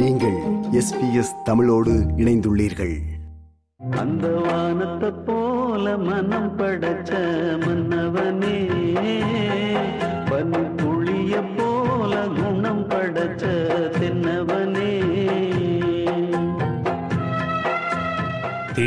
நீங்கள் எஸ்பிஎஸ் தமிழோடு இணைந்துள்ளீர்கள். அந்த வானத்தை போல மனம் படைச்ச மன்னவனே.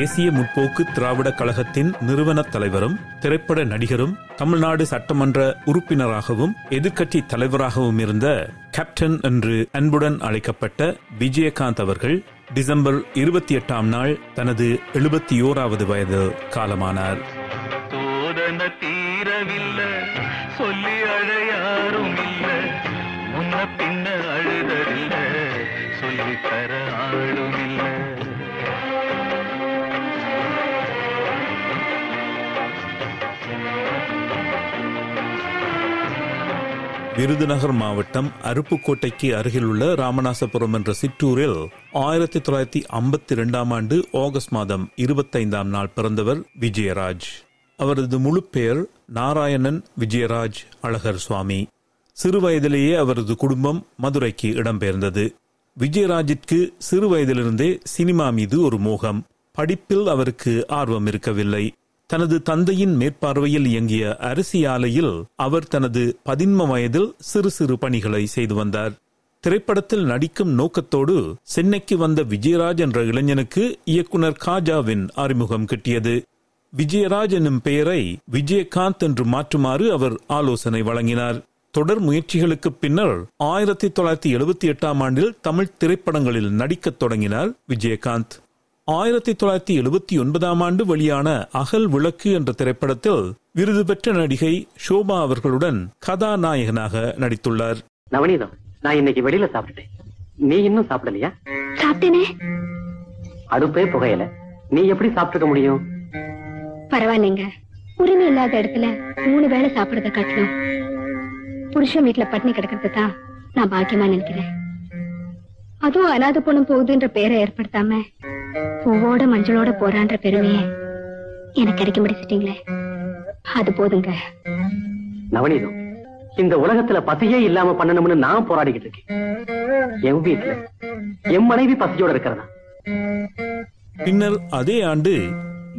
தேசிய முற்போக்கு திராவிட கழகத்தின் நிறுவனத் தலைவரும் திரைப்பட நடிகரும் தமிழ்நாடு சட்டமன்ற உறுப்பினராகவும் எதிர்க்கட்சி தலைவராகவும் இருந்த கேப்டன் என்று அன்புடன் அழைக்கப்பட்ட விஜயகாந்த் அவர்கள் டிசம்பர் இருபத்தி எட்டாம் நாள் தனது எழுபத்தி ஓராவது வயது காலமானார். விருதுநகர் மாவட்டம் அருப்புக்கோட்டைக்கு அருகிலுள்ள ராமநாசபுரம் என்ற சிற்றூரில் ஆயிரத்தி தொள்ளாயிரத்தி ஐம்பத்தி இரண்டாம் ஆண்டு ஆகஸ்ட் மாதம் இருபத்தைந்தாம் நாள் பிறந்தவர் விஜயராஜ். அவரது முழு பெயர் நாராயணன் விஜயராஜ் அழகர் சுவாமி. சிறு வயதிலேயே அவரது குடும்பம் மதுரைக்கு இடம்பெயர்ந்தது. விஜயராஜிற்கு சிறு வயதிலிருந்தே சினிமா மீது ஒரு மோகம். படிப்பில் அவருக்கு ஆர்வம் இருக்கவில்லை. தனது தந்தையின் மேற்பார்வையில் இயங்கிய அரிசி ஆலையில் அவர் தனது பதின்ம வயதில் சிறு சிறு பணிகளை செய்து வந்தார். திரைப்படத்தில் நடிக்கும் நோக்கத்தோடு சென்னைக்கு வந்த விஜயராஜ் என்ற இளைஞனுக்கு இயக்குனர் காஜாவின் அறிமுகம் கிட்டியது. விஜயராஜ் என்னும் பெயரை விஜயகாந்த் என்று மாற்றுமாறு அவர் ஆலோசனை வழங்கினார். தொடர் முயற்சிகளுக்கு பின்னர் ஆயிரத்தி தொள்ளாயிரத்தி எழுபத்தி எட்டாம் ஆண்டில் தமிழ் திரைப்படங்களில் நடிக்கத் தொடங்கினார் விஜயகாந்த். ஆயிரத்தி தொள்ளாயிரத்தி எழுபத்தி ஒன்பதாம் ஆண்டு வெளியான அகல் விளக்கு என்ற திரைப்படத்தில் விருது பெற்ற நடிகை ஷோபா அவர்களுடன் கதாநாயகனாக நடித்துள்ளார். நவநீதம் நான் இன்னைக்கு வெளியில சாப்பிட்டுட்டேன். நீ இன்னும் சாப்பிடலையா? சாப்பிட்டேனே. அடுப்பே புகையல. நீ எப்படி சாப்பிட்டுக்க முடியும்? பரவாயில்லைங்க. உரிமை இல்லாத இடத்துல மூணு வேளை சாப்பிடறத காட்டணும் புருஷன் வீட்டுல பட்டினி கிடக்கிறது தான் நான் பாக்கியமா நினைக்கிறேன். அதுவும் அனாதை பொண்ணு போகுதுன்ற பேரை ஏற்படுத்தாம பூவோட மஞ்சளோட போறான்ற பெருமையை எனக்கு கிடைக்க முடிச்சிட்டீங்களே. அது போதுங்க. நவநீதம் இந்த உலகத்துல பசியே இல்லாம பண்ணணும்னு நான் போராடிக்கிட்டு இருக்கேன். என் வீட்டுல என் மனைவி பசியோட இருக்கிறதா? பின்னர் அதே ஆண்டு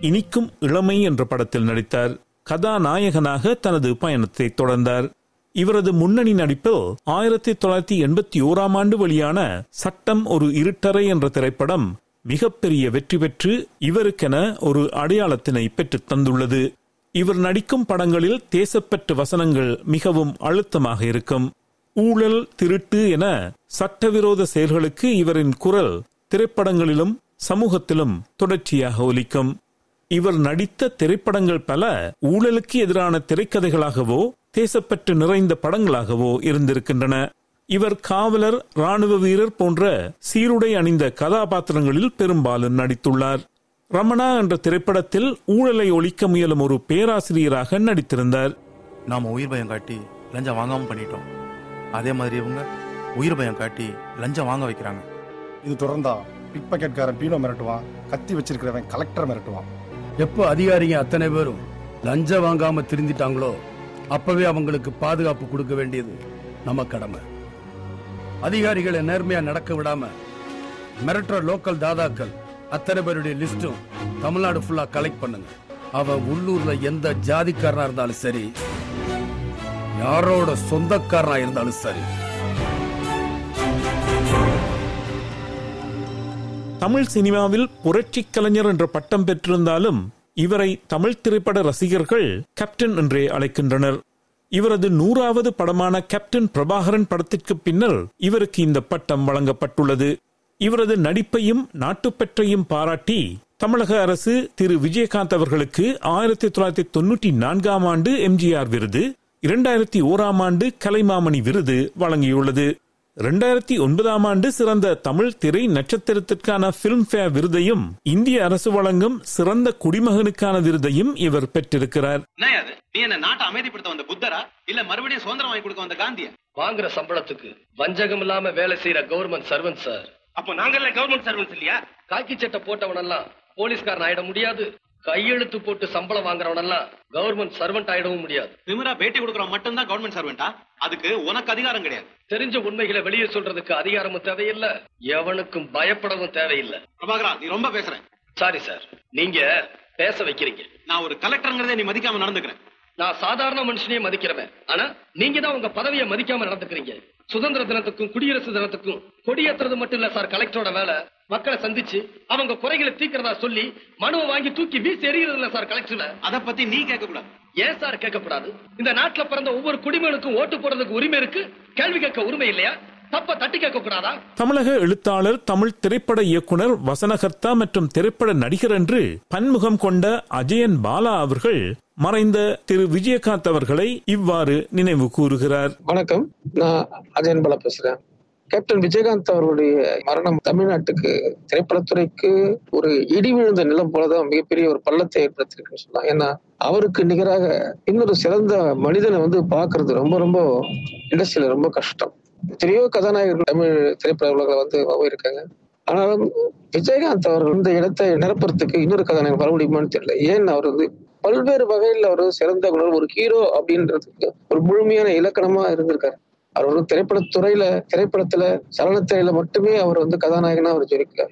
இனிக்கும் இளமை என்ற படத்தில் நடித்தார். கதாநாயகனாக தனது பயணத்தை தொடர்ந்தார். இவரது முன்னணி நடிப்பில் ஆயிரத்தி தொள்ளாயிரத்தி எண்பத்தி ஓராம் ஆண்டு வெளியான சட்டம் ஒரு இருட்டறை என்ற திரைப்படம் மிகப்பெரிய வெற்றி பெற்று இவருக்கென ஒரு அடையாளத்தினை பெற்றுத் தந்துள்ளது. இவர் நடிக்கும் படங்களில் தேசப்பற்று வசனங்கள் மிகவும் அழுத்தமாக இருக்கும். ஊழல் திருட்டு என சட்டவிரோத செயல்களுக்கு இவரின் குரல் திரைப்படங்களிலும் சமூகத்திலும் தொடர்ச்சியாக ஒலிக்கும். இவர் நடித்த திரைப்படங்கள் பல ஊழலுக்கு எதிரான திரைக்கதைகளாகவோ தேசப்பற்று நிறைந்த படங்களாகவோ இருந்திருக்கின்றன. இவர் காவலர் ராணுவ வீரர் போன்ற சீருடை அணிந்த கதாபாத்திரங்களில் பெரும்பாலும் நடித்துள்ளார். ரமணா என்ற திரைப்படத்தில் ஊழலை ஒழிக்க முயலும் ஒரு பேராசிரியராக நடித்திருந்தார். நாம உயிர் பயம் காட்டி லஞ்சம் வாங்காம பண்ணிட்டோம். அதே மாதிரி இவங்க உயிர் பயம் காட்டி லஞ்சம் வாங்க வைக்கிறாங்க. இது தொடர்ந்தா பிக் பாக்கெட்காரன் பீனோ மிரட்டுவான் கத்தி வச்சிருக்கிறவன் கலெக்டர் மிரட்டுவான். எப்போ அதிகாரிங்க அத்தனை பேரும் லஞ்சம் வாங்காம திருந்திட்டாங்களோ அப்பவே அவங்களுக்கு பாதுகாப்பு கொடுக்க வேண்டியது நம்ம கடமை. அதிகாரிகளை நேர்மையா நடக்க விடாம மிரட்டுற லோக்கல் தாதாக்கள் அத்தனை பேருடைய லிஸ்டும் தமிழ்நாடு ஃபுல்லா கலெக்ட் பண்ணுங்க. அவன் உள்ளூர்ல எந்த ஜாதிக்காரனா இருந்தாலும் சரி யாரோட சொந்தக்காரனா இருந்தாலும் சரி. தமிழ் சினிமாவில் புரட்சி கலைஞர் என்ற பட்டம் பெற்றிருந்தாலும் இவரை தமிழ் திரைப்பட ரசிகர்கள் கேப்டன் என்றே அழைக்கின்றனர். இவரது நூறாவது படமான கேப்டன் பிரபாகரன் படத்திற்கு பின்னர் இவருக்கு இந்த பட்டம் வழங்கப்பட்டுள்ளது. இவரது நடிப்பையும் நாட்டுப்பற்றையும் பாராட்டி தமிழக அரசு திரு விஜயகாந்த் அவர்களுக்கு ஆயிரத்தி தொள்ளாயிரத்தி தொன்னூற்றி நான்காம் ஆண்டு எம்ஜிஆர் விருது இரண்டாயிரத்தி ஓராம் ஆண்டு கலைமாமணி விருது வழங்கியுள்ளது. இரண்டாயிரத்தி ஒன்பதாம் ஆண்டு சிறந்த தமிழ் திரை நட்சத்திரத்திற்கான பிலிம்பேர் விருதையும் இந்திய அரசு வழங்கும் சிறந்த குடிமகனுக்கான விருதையும் இவர் பெற்றிருக்கிறார். நீ என்ன நாட்டை அமைதிப்படுத்த வந்த புத்தரா? இல்ல மறுபடியும் சுதந்திரம் வாங்கி கொடுக்க வந்த காந்தியா? வாங்குற சம்பளத்துக்கு வஞ்சகம் இல்லாம வேலை செய்யற கவர்மெண்ட் சர்வன்ட் சார் அப்போ நாங்கெல்லாம் கவர்மெண்ட் சர்வன்ஸ் இல்லையா? காக்கி சட்டை போட்டவனெல்லாம் போலீஸ்காரன் ஆயிட முடியாது. கையெழுத்து போட்டு சம்பளம் வாங்குறவனெல்லாம் கவர்மெண்ட் சர்வெண்ட் ஆயிடவும் முடியாது. திமிரா பேட்டி கொடுக்கறவன் மட்டும்தான் கவர்மெண்ட் சர்வெண்டா அதுக்கு உனக்கு அதிகாரம் கிடையாது. தெரிஞ்ச உண்மைகளை வெளியே சொல்றதுக்கு அதிகாரமும் தேவையில்லை எவனுக்கும் பயப்படவும் தேவையில்லை. பிரபாகரா நீ ரொம்ப பேசுற. சாரி சார் நீங்க பேச வைக்கிறீங்க. நான் ஒரு கலெக்டர்ங்கிறதே நீ மதிக்காம நடந்துக்கிறேன். நான் சாதாரண மனுஷனே மதிக்கிறவன். ஆனா நீங்க தான் உங்க பதவியை மதிக்காம நடந்துக்கிறீங்க. சுதந்திர தினத்துக்கும் குடியரசு தினத்துக்கும் கொடியேத்துறது மட்டும் இல்ல சார் கலெக்டரோட வேலை. மக்களை சந்திச்சு அவங்க குறைகளை தீக்கிறதா சொல்லி மனுவை வாங்கி தூக்கி வீசி எறிகிறது இல்ல சார் கலெக்டர்ல அத பத்தி நீ கேட்க கூடாது ஏன் சார் கேட்கக்கூடாது? இந்த நாட்டுல பிறந்த ஒவ்வொரு குடிமகனுக்கும் ஓட்டு போடுறதுக்கு உரிமை இருக்கு? கேள்வி கேட்க உரிமை இல்லையா? தப்ப தட்டி கேட்க கூடாதா தமிழக எழுத்தாளர் தமிழ் திரைப்பட இயக்குனர் வசனகர்த்தா மற்றும் திரைப்பட நடிகர் என்று பன்முகம் கொண்ட அஜயன் பாலா அவர்கள் மறைந்த திரு விஜயகாந்த் அவர்களை இவ்வாறு நினைவு கூறுகிறார். வணக்கம். நான் அஜயன் பாலா பேசுறேன். கேப்டன் விஜயகாந்த் அவர்களுடைய மரணம் தமிழ்நாட்டுக்கு திரைப்படத்துறைக்கு ஒரு இடி விழுந்த நிலம் போலதான் மிகப்பெரிய ஒரு பள்ளத்தை ஏற்படுத்தியிருக்குன்னு சொல்லலாம். ஏன்னா அவருக்கு நிகராக இன்னொரு சிறந்த மனிதனை வந்து பாக்குறது ரொம்ப ரொம்ப இண்டஸ்ட்ரியில ரொம்ப கஷ்டம். எத்தனையோ கதாநாயகர்கள் தமிழ் திரைப்பட உலகில் வந்து இருக்காங்க. ஆனாலும் விஜயகாந்த் அவர்கள் இந்த இடத்தை நிரப்புறதுக்கு இன்னொரு கதாநாயகன் வர முடியுமான்னு தெரியல. ஏன் அவர் வந்து பல்வேறு வகையில் அவர் சிறந்த குணர் ஒரு ஹீரோ அப்படின்றதுக்கு ஒரு முழுமையான இலக்கணமா இருந்திருக்காரு. அவர் ஒரு திரைப்படத்துறையில திரைப்படத்துல சலனத்துறையில மட்டுமே அவர் வந்து கதாநாயகனா அவர் ஜொலிக்கல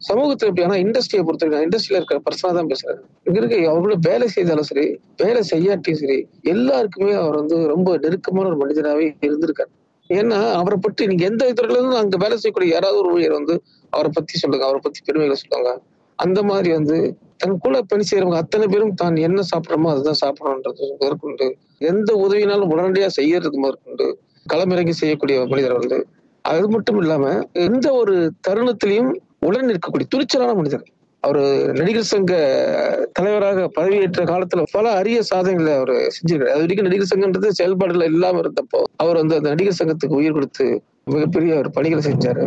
சமூகத்துல எப்படி ஆனா இண்டஸ்ட்ரியை பொறுத்த வரைக்கும் இண்டஸ்ட்ரியில இருக்கிற பர்சனா தான் பேசுறாரு. இங்க இருக்க அவரோட வேலை செய்தாலும் சரி வேலை செய்யாட்டியும் சரி எல்லாருக்குமே அவர் வந்து ரொம்ப நெருக்கமான ஒரு மனிதனாவே இருந்திருக்காரு. ஏன்னா அவரை பற்றி நீங்க எந்த துறையில இருந்து அங்க வேலை செய்யக்கூடிய யாராவது ஒரு ஊழியர் வந்து அவரை பத்தி சொல்லுங்க அவரை பத்தி பெருமைகளை சொல்லுங்க அந்த மாதிரி வந்து தன் கூட பணி செய்யறவங்க அத்தனை பேரும் தான் என்ன சாப்பிட்றோமோ அதுதான் சாப்பிடணுன்றது மேற்கொண்டு எந்த உதவினாலும் உடனடியா செய்யறது மேற்கொண்டு களமிறங்கி செய்யக்கூடிய மனிதர் வந்து. அது மட்டும் இல்லாம எந்த ஒரு தருணத்திலையும் உடன் இருக்கக்கூடிய துணிச்சலான மனிதர். அவர் நடிகர் சங்க தலைவராக பதவியேற்ற காலத்துல பல அரிய சாதனைகளை அவர் செஞ்சிருக்காரு. அது வரைக்கும் நடிகர் சங்கன்றது செயல்பாடுகள் இல்லாம இருந்தப்போ அவர் வந்து அந்த நடிகர் சங்கத்துக்கு உயிர் கொடுத்து மிகப்பெரிய ஒரு பணிகளை செஞ்சாரு.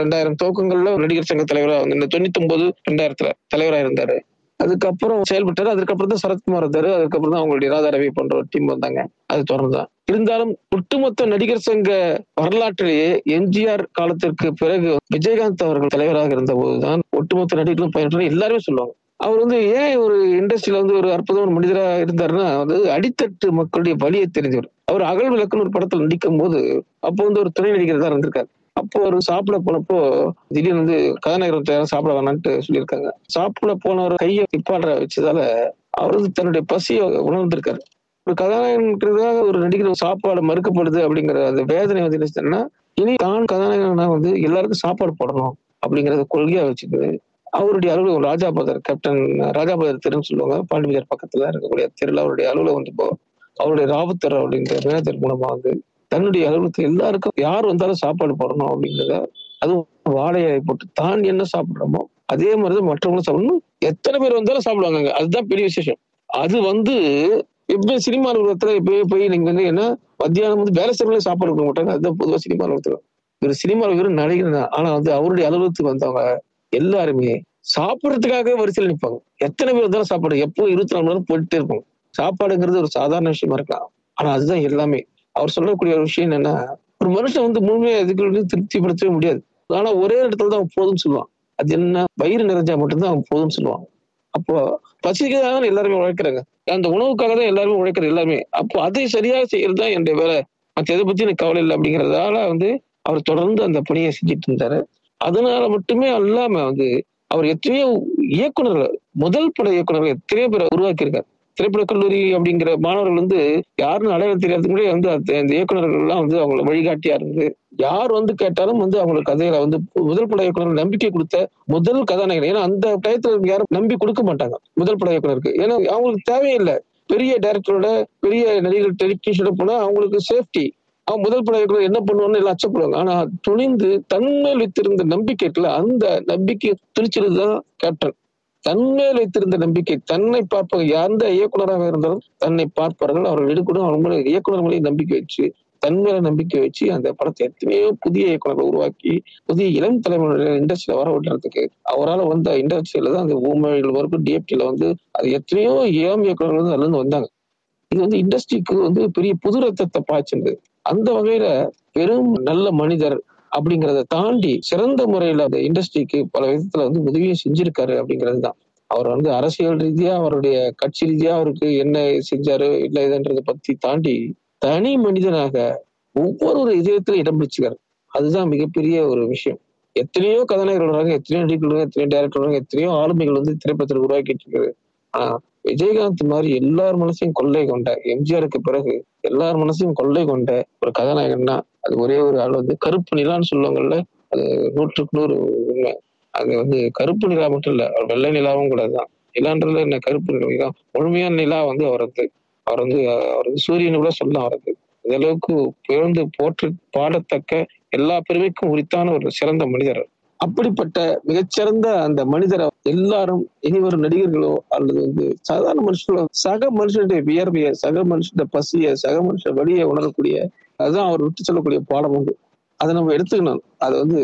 ரெண்டாயிரம் துவக்கங்கள்ல நடிகர் சங்க தலைவராக வந்து இந்த தொண்ணூத்தி ஒன்பது ரெண்டாயிரத்துல தலைவராக இருந்தாரு. அதுக்கப்புறம் செயல்பட்டாரு. அதுக்கப்புறம் தான் சரத்குமார் இருந்தாரு. அதுக்கப்புறம் தான் அவங்களுடைய ராதா ரவி போன்ற ஒரு டீம் வந்தாங்க. அது தொடர்ந்துதான். இருந்தாலும் ஒட்டுமொத்த நடிகர் சங்க வரலாற்றிலேயே எம்ஜிஆர் காலத்திற்கு பிறகு விஜயகாந்த் அவர்கள் தலைவராக இருந்த போதுதான் ஒட்டுமொத்த நடிகர்களும் பயன்பெற்ற எல்லாருமே சொல்லுவாங்க. அவர் வந்து ஏன் ஒரு இண்டஸ்ட்ரியில வந்து ஒரு அற்புதமான மனிதரா இருந்தாருன்னா வந்து அடித்தட்டு மக்களுடைய வழியை தெரிஞ்சவர். அவர் அகல் விளக்குன்னு ஒரு படத்துல நடிக்கும் போது அப்போ வந்து ஒரு துணை நடிகர் தான் இருந்திருக்காரு. அப்போ ஒரு சாப்பிட போனப்போ திடீர்னு வந்து கதாநாயகர் யாரும் சாப்பிட வேணான்ட்டு சொல்லியிருக்காங்க. சாப்பிட போனவர் கையை நிப்பாடுற வச்சதால அவர் வந்து தன்னுடைய பசியை உணர்ந்திருக்காரு. ஒரு கதாநாயகனுக்காக ஒரு நடிகர் சாப்பாடு மறுக்கப்படுது அப்படிங்கிற அந்த வேதனை வந்து என்ன இனி தான் கதாநாயகனா வந்து எல்லாருக்கும் சாப்பாடு போடணும் அப்படிங்கறத கொள்கையா வச்சுக்கிது அவருடைய அலுவலகம் ராஜாபதர் கேப்டன் ராஜாபதர் தெருன்னு சொல்லுவாங்க. பாண்டிபஜார் பக்கத்துல இருக்கக்கூடிய தெருல அவருடைய அலுவலகம் வந்து இப்போ அவருடைய ராவுத்தர் அப்படிங்கிற மேனேஜர் மூலமா வந்து தன்னுடைய அலுவலகத்தை எல்லாருக்கும் யார் வந்தாலும் சாப்பாடு போடணும் அப்படிங்கிறத அதுவும் வாழையை போட்டு தான் என்ன சாப்பிடுறோமோ அதே மாதிரிதான் மற்றவங்களும் சாப்பிடணும். எத்தனை பேர் வந்தாலும் சாப்பிடுவாங்க அதுதான் பெரிய விசேஷம். அது வந்து எப்பயும் சினிமா அலுவலகத்துல எப்பயும் போய் நீங்க வந்து என்ன மத்தியானம் வந்து வேலை செய்யறவங்களே சாப்பாடு கொடுக்க மாட்டாங்க. அதுதான் பொதுவாக சினிமா அலுவலகத்துல. ஒரு சினிமா வெறும் நடிகர் தான். ஆனா வந்து அவருடைய அலுவலகத்துக்கு வந்தவங்க எல்லாருமே சாப்பிடறதுக்காக வரிசையில் நிற்பாங்க எத்தனை பேர் வந்தாலும் சாப்பாடு எப்பவும் இருபத்தி நாலு மணி நேரம் போயிட்டே இருப்பாங்க. சாப்பாடுங்கிறது ஒரு சாதாரண விஷயமா இருக்கலாம். ஆனா அதுதான் எல்லாமே. அவர் சொல்லக்கூடிய ஒரு விஷயம் என்னன்னா ஒரு மனுஷன் வந்து முழுமையா எதுக்கு திருப்திப்படுத்தவே முடியாது. ஆனா ஒரே இடத்துல தான் அவன் போதும்னு சொல்லுவான். அது என்ன? வயிறு நிறைஞ்சா மட்டும்தான் அவன் போதும்னு சொல்லுவான். அப்போ பசிக்காக எல்லாருமே உழைக்கிறாங்க. அந்த உணவுக்காக தான் எல்லாருமே உழைக்கிற எல்லாமே. அப்போ அதை சரியாக செய்யறது தான் என்னுடைய வேலை? மற்ற எதை பத்தி எனக்கு கவலை இல்லை அப்படிங்கறதால வந்து அவர் தொடர்ந்து அந்த பணியை செஞ்சுட்டு இருந்தாரு. அதனால மட்டுமே அல்லாம வந்து அவர் எத்தனையோ இயக்குனர்கள் முதல் பட இயக்குனர்கள் எத்தனையோ பேரை உருவாக்கியிருக்காரு. திரைப்படக் திரைப்பட கல்லூரி அப்படிங்கிற மாணவர்கள் வந்து யாருன்னு அடையாளம் தெரியாதது முன்னாடி வந்து அந்த இயக்குநர்கள் எல்லாம் வந்து அவங்களை வழிகாட்டியா இருந்து யார் வந்து கேட்டாலும் வந்து அவங்களுக்கு கதையில வந்து முதல் பட இயக்குனர் நம்பிக்கை கொடுத்த முதல் கதாநாயகன். ஏன்னா அந்த டயத்துல யாரும் நம்பி கொடுக்க மாட்டாங்க முதல் பட இயக்குனருக்கு. ஏன்னா அவங்களுக்கு தேவையில்லை. பெரிய டைரக்டரோட பெரிய நடிகர் டெலிவிஷனோட போனா அவங்களுக்கு சேஃப்டி அவன் முதல் பட இயக்குனர் என்ன பண்ணுவான்னு எல்லாம் அச்சப்படுவாங்க. ஆனா துணிந்து தன்மேல் வைத்திருந்த நம்பிக்கை அந்த நம்பிக்கை துணிச்சதுதான் கேப்டன். தன்மேல் வைத்திருந்த நம்பிக்கை தன்னை பார்ப்பவங்க எந்த இயக்குனராக இருந்தாலும் தன்னை பார்ப்பார்கள் அவர்கள் எடுக்கணும். அவங்க இயக்குனர் மேலே நம்பிக்கை வச்சு தன்மேல நம்பிக்கை வச்சு அந்த படத்தை எத்தனையோ புதிய இயக்குனர்கள் உருவாக்கி புதிய இளம் தலைமுறை இண்டஸ்ட்ரியில வர விடுறதுக்கு அவரால் வந்த இண்டஸ்ட்ரியில தான் அந்த ஊமழிகள் வரைக்கும் டிஎப்டியில வந்து அது எத்தனையோ இளம் இயக்குனர்கள் வந்து அதுல வந்தாங்க. இது வந்து இண்டஸ்ட்ரிக்கு வந்து பெரிய புது ரத்தத்தை பாய்ச்சிருந்தது அந்த வகையில பெரும் நல்ல மனிதர் அப்படிங்கிறத தாண்டி சிறந்த முறையில அந்த இண்டஸ்ட்ரிக்கு பல விதத்துல வந்து உதவியும் செஞ்சிருக்காரு அப்படிங்கிறது தான் அவர் வந்து அரசியல் ரீதியா அவருடைய கட்சி ரீதியா அவருக்கு என்ன செஞ்சாரு இல்லை இதுன்றதை பத்தி தாண்டி தனி மனிதனாக ஒவ்வொரு இதயத்துல இடம் பிடிச்சுக்காரு. அதுதான் மிகப்பெரிய ஒரு விஷயம். எத்தனையோ கதாநாயகர்கள் வராங்க எத்தனையோ நடிகர்கள் எத்தனையோ டேரக்டர் வராங்க எத்தனையோ ஆளுமைகள் வந்து திரைப்படத்தில் உருவாக்கிட்டு இருக்காரு. ஆனா விஜயகாந்த் மாதிரி எல்லார் மனசையும் கொள்ளை கொண்ட எம்ஜிஆருக்கு பிறகு எல்லார் மனசையும் கொள்ளை கொண்ட ஒரு கதாநாயகன்னா அது ஒரே ஒரு ஆள் வந்து கருப்பு நிலான்னு சொல்லுவாங்கல்ல அது நூற்றுக்கு நூறு உண்மை. அது வந்து கருப்பு நிலா மட்டும் இல்ல அவர் வெள்ளை நிலாவும் கூட தான் நிலான்றது என்ன கருப்பு நிலா? முழுமையான நிலா வந்து அவரது. அவர் வந்து அவர் வந்து சூரியன் கூட சொல்லலாம் அவரது. இந்த அளவுக்கு பிறந்து போற்று பாடத்தக்க எல்லா பெருமைக்கும் உரித்தான ஒரு சிறந்த மனிதர் அப்படிப்பட்ட மிகச்சிறந்த அந்த மனிதரை எல்லாரும் இனிவரும் நடிகர்களோ அல்லது வந்து சாதாரண மனுஷங்களோ சக மனுஷனுடைய வியர்வைய சக மனுஷனுடைய பசிய சக மனுஷ வழியை உணரக்கூடிய அதுதான் அவர் விட்டு சொல்லக்கூடிய பாடம் உண்டு. அதை நம்ம எடுத்துக்கணும். அது வந்து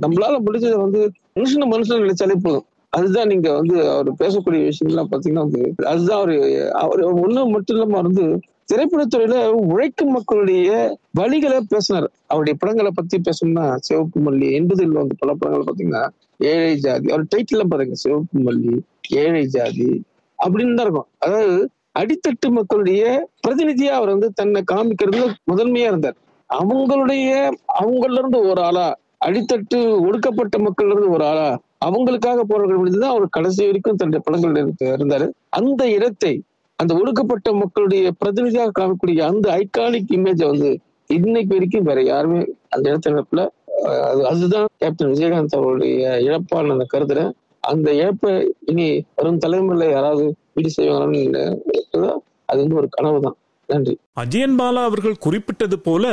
நம்மளால முடிஞ்சதை வந்து மனுஷன மனுஷன் நினைச்சாலே போதும். அதுதான் நீங்க வந்து அவர் பேசக்கூடிய விஷயங்கள்லாம் பாத்தீங்கன்னா வந்து அதுதான் அவரு அவர் ஒண்ணு மட்டும் இல்லாம வந்து திரைப்படத்துறையில உழைக்கும் மக்களுடைய வழிகளை பேசினார். அவருடைய படங்களை பத்தி பேசணும்னா சிவப்பு மல்லி எண்பதில் வந்து பல படங்களை பாத்தீங்கன்னா ஏழை ஜாதி அவர் டைட்டில் பாருங்க சிவப்பு மல்லி ஏழை ஜாதி அப்படின்னு தான் இருக்கும். அதாவது அடித்தட்டு மக்களுடைய பிரதிநிதியா அவர் வந்து தன்னை காமிக்கிறதுல முதன்மையா இருந்தார். அவங்களுடைய அவங்கள இருந்து ஒரு ஆளா அடித்தட்டு ஒடுக்கப்பட்ட மக்கள்ல இருந்து ஒரு ஆளா அவங்களுக்காக போறவர்கள் தான் அவர் கடைசி வரைக்கும் தன்னுடைய படங்கள் இருந்தாரு. அந்த இடத்தை அந்த ஒடுக்கப்பட்ட மக்களுடைய பிரதிநிதியாக காணக்கூடிய அந்த ஐகானிக் இமேஜை வந்து இன்னைக்கு வரைக்கும் வேற யாருமே அந்த இடத்துல அது அதுதான் கேப்டன் விஜயகாந்த் அவருடைய இழப்பான்னு நான் கருதுறேன். அந்த இழப்பை இனி வரும் தலைமுறையில யாராவது வீடு செய்வாங்கன்னு அது வந்து ஒரு கனவு தான் நன்றி. அஜயன் பாலா அவர்கள் குறிப்பிட்டது போல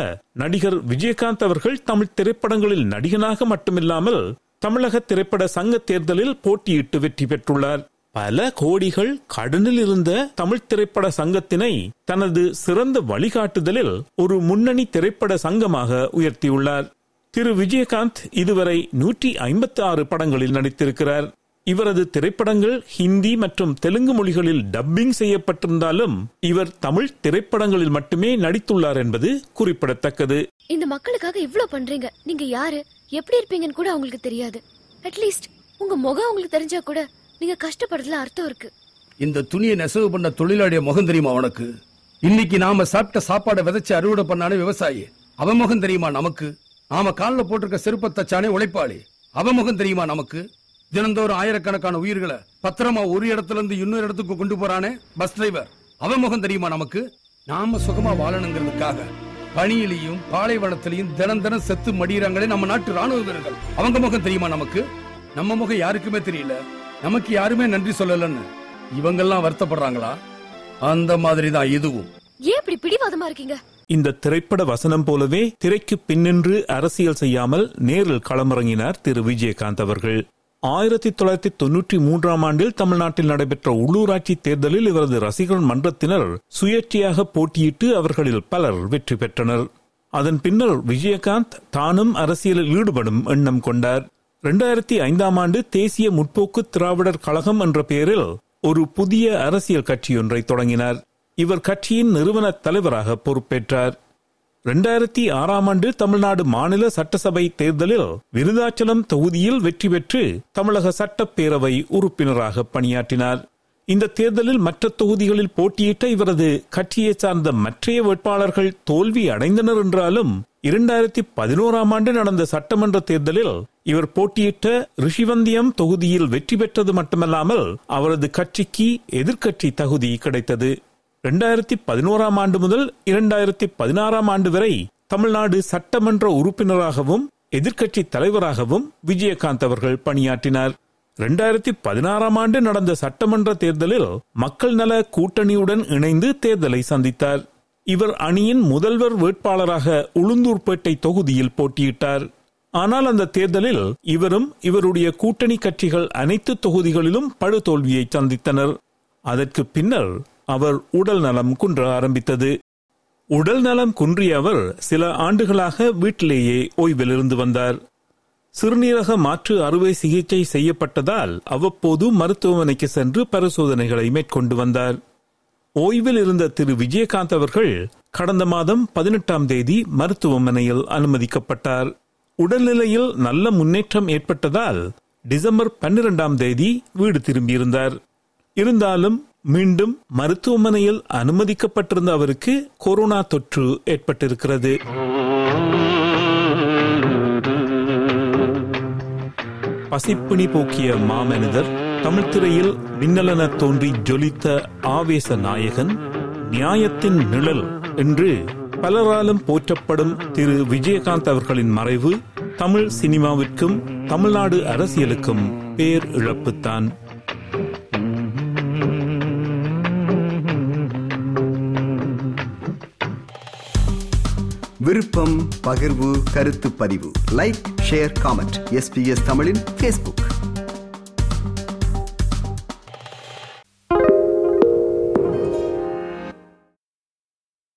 நடிகர் விஜயகாந்த் அவர்கள் தமிழ் திரைப்படங்களில் நடிகனாக மட்டுமில்லாமல் தமிழக திரைப்பட சங்க தேர்தலில் போட்டியிட்டு வெற்றி பெற்றுள்ளார். பல கோடிகள் கடனில் இருந்த தமிழ் திரைப்பட சங்கத்தினை தனது சிறந்த வழிகாட்டுதலில் ஒரு முன்னணி திரைப்பட சங்கமாக உயர்த்தியுள்ளார். திரு விஜயகாந்த் இதுவரை நூற்றி ஐம்பத்தி ஆறு படங்களில் நடித்திருக்கிறார். இவரது திரைப்படங்கள் ஹிந்தி மற்றும் தெலுங்கு மொழிகளில் டப்பிங் செய்யப்பட்டிருந்தாலும் இவர் தமிழ் திரைப்படங்களில் மட்டுமே நடித்துள்ளார் என்பது குறிப்பிடத்தக்கது. இந்த மக்களுக்காக இவ்ளோ பண்றீங்க. நீங்க யாரு? எப்படி இருப்பீங்கன்னு கூட அவங்களுக்கு தெரியாது. அட்லீஸ்ட் உங்க முகம் அவங்களுக்கு தெரிஞ்சா கூட நீங்க கஷ்டப்படுறதுல அர்த்தம் இருக்கு. இந்த துணியை நெசவு பண்ண தொழிலாளிய முகம் தெரியுமா உனக்கு? இன்னைக்கு நாம சாப்பிட்ட சாப்பாடை விதைச்சு அறுவடை பண்ணானே விவசாயி. அவன் முகம் தெரியுமா நமக்கு? நாம காலில் போட்டிருக்க செருப்ப தச்சானே உழைப்பாளி. அவன் முகம் தெரியுமா நமக்கு? தினந்தோறும் ஆயிரக்கணக்கான உயிர்களை பத்திரமா ஒரு இடத்துல இருந்து இன்னொரு இடத்துக்கு கொண்டு போறானே? பஸ் டிரைவர் அவன் முகம் தெரியுமா நமக்கு? நாம சுகமா வாழணுங்கிறதுக்காக பணியிலையும் பாலைவனத்திலையும் தினம் தினம் செத்து மடியிறாங்களே நம்ம நாட்டு ராணுவ வீரர்கள். அவங்க முகம் தெரியுமா நமக்கு? நம்ம முகம் யாருக்குமே தெரியல. நமக்கு யாருமே நன்றி சொல்லலன்னு இவங்கெல்லாம் வருத்தப்படுறாங்களா? அந்த மாதிரி தான் இதுவும். ஏன் இப்படி பிடிவாதமா இருக்கீங்க? இந்த திரைப்பட வசனம் போலவே திரைக்கு பின்னின்று அரசியல் செய்யாமல் நேரில் களமிறங்கினார் திரு விஜயகாந்த் அவர்கள். ஆயிரத்தி தொள்ளாயிரத்தி தொன்னூற்றி மூன்றாம் ஆண்டில் தமிழ்நாட்டில் நடைபெற்ற உள்ளூராட்சி தேர்தலில் இவரது ரசிகர் மன்றத்தினர் சுயேட்சையாக போட்டியிட்டு அவர்களில் பலர் வெற்றி பெற்றனர். அதன் பின்னர் விஜயகாந்த் தானும் அரசியலில் ஈடுபடும் எண்ணம் கொண்டார். இரண்டாயிரத்தி ஐந்தாம் ஆண்டு தேசிய முற்போக்கு திராவிடர் கழகம் என்ற பெயரில் ஒரு புதிய அரசியல் கட்சியொன்றை தொடங்கினார். இவர் கட்சியின் நிறுவன தலைவராக பொறுப்பேற்றார். இரண்டாயிரத்தி ஆறாம் ஆண்டு தமிழ்நாடு மாநில சட்டசபை தேர்தலில் விருதாச்சலம் தொகுதியில் வெற்றி பெற்று தமிழக சட்டப்பேரவை உறுப்பினராக பணியாற்றினார். இந்த தேர்தலில் மற்ற தொகுதிகளில் போட்டியிட்ட இவரது கட்சியை சார்ந்த மற்றைய வேட்பாளர்கள் தோல்வி அடைந்தனர் என்றாலும் இரண்டாயிரத்தி பதினோராம் ஆண்டு நடந்த சட்டமன்ற தேர்தலில் இவர் போட்டியிட்ட ரிஷிவந்தியம் தொகுதியில் வெற்றி பெற்றது மட்டுமல்லாமல் அவரது கட்சிக்கு எதிர்க்கட்சி தகுதி கிடைத்தது. இரண்டாயிரத்தி பதினோராம் ஆண்டு முதல் இரண்டாயிரத்தி பதினாறாம் ஆண்டு வரை தமிழ்நாடு சட்டமன்ற உறுப்பினராகவும் எதிர்க்கட்சி தலைவராகவும் விஜயகாந்த் அவர்கள் பணியாற்றினார். இரண்டாயிரத்தி பதினாறாம் ஆண்டு நடந்த சட்டமன்ற தேர்தலில் மக்கள் நல கூட்டணியுடன் இணைந்து தேர்தலை சந்தித்தார். இவர் அணியின் முதல்வர் வேட்பாளராக உளுந்தூர்பேட்டை தொகுதியில் போட்டியிட்டார். ஆனால் அந்த தேர்தலில் இவரும் இவருடைய கூட்டணி கட்சிகள் அனைத்து தொகுதிகளிலும் படுதோல்வியை சந்தித்தனர். அதற்கு பின்னர் அவர் உடல் நலம் குன்ற ஆரம்பித்தது. உடல் நலம் குன்றிய அவர் சில ஆண்டுகளாக வீட்டிலேயே ஓய்வில் இருந்து வந்தார். சிறுநீரக மாற்று அறுவை சிகிச்சை செய்யப்பட்டதால் அவ்வப்போது மருத்துவமனைக்கு சென்று பரிசோதனைகளை மேற்கொண்டு வந்தார். ஓய்வில் இருந்த திரு விஜயகாந்த் அவர்கள் கடந்த மாதம் பதினெட்டாம் தேதி மருத்துவமனையில் அனுமதிக்கப்பட்டார். உடல்நிலையில் நல்ல முன்னேற்றம் ஏற்பட்டதால் டிசம்பர் பன்னிரெண்டாம் தேதி வீடு திரும்பியிருந்தார். இருந்தாலும் மீண்டும் மருத்துவமனையில் அனுமதிக்கப்பட்டிருந்த அவருக்கு கொரோனா தொற்று ஏற்பட்டிருக்கிறது. பசிப்பிணி போக்கிய மாமனிதர் தமிழ்த்திரையில் மின்னலென தோன்றி ஜொலித்த ஆவேச நாயகன் நியாயத்தின் நிழல் என்று பலராலும் போற்றப்படும் திரு விஜயகாந்த் அவர்களின் மறைவு தமிழ் சினிமாவிற்கும் தமிழ்நாடு அரசியலுக்கும் பேர் இழப்புத்தான். விருப்பம் பகிர்வு கருத்து பதிவு. லைக் ஷேர் காமெண்ட் எஸ்பிஎஸ் தமிழின் ஃபேஸ்புக்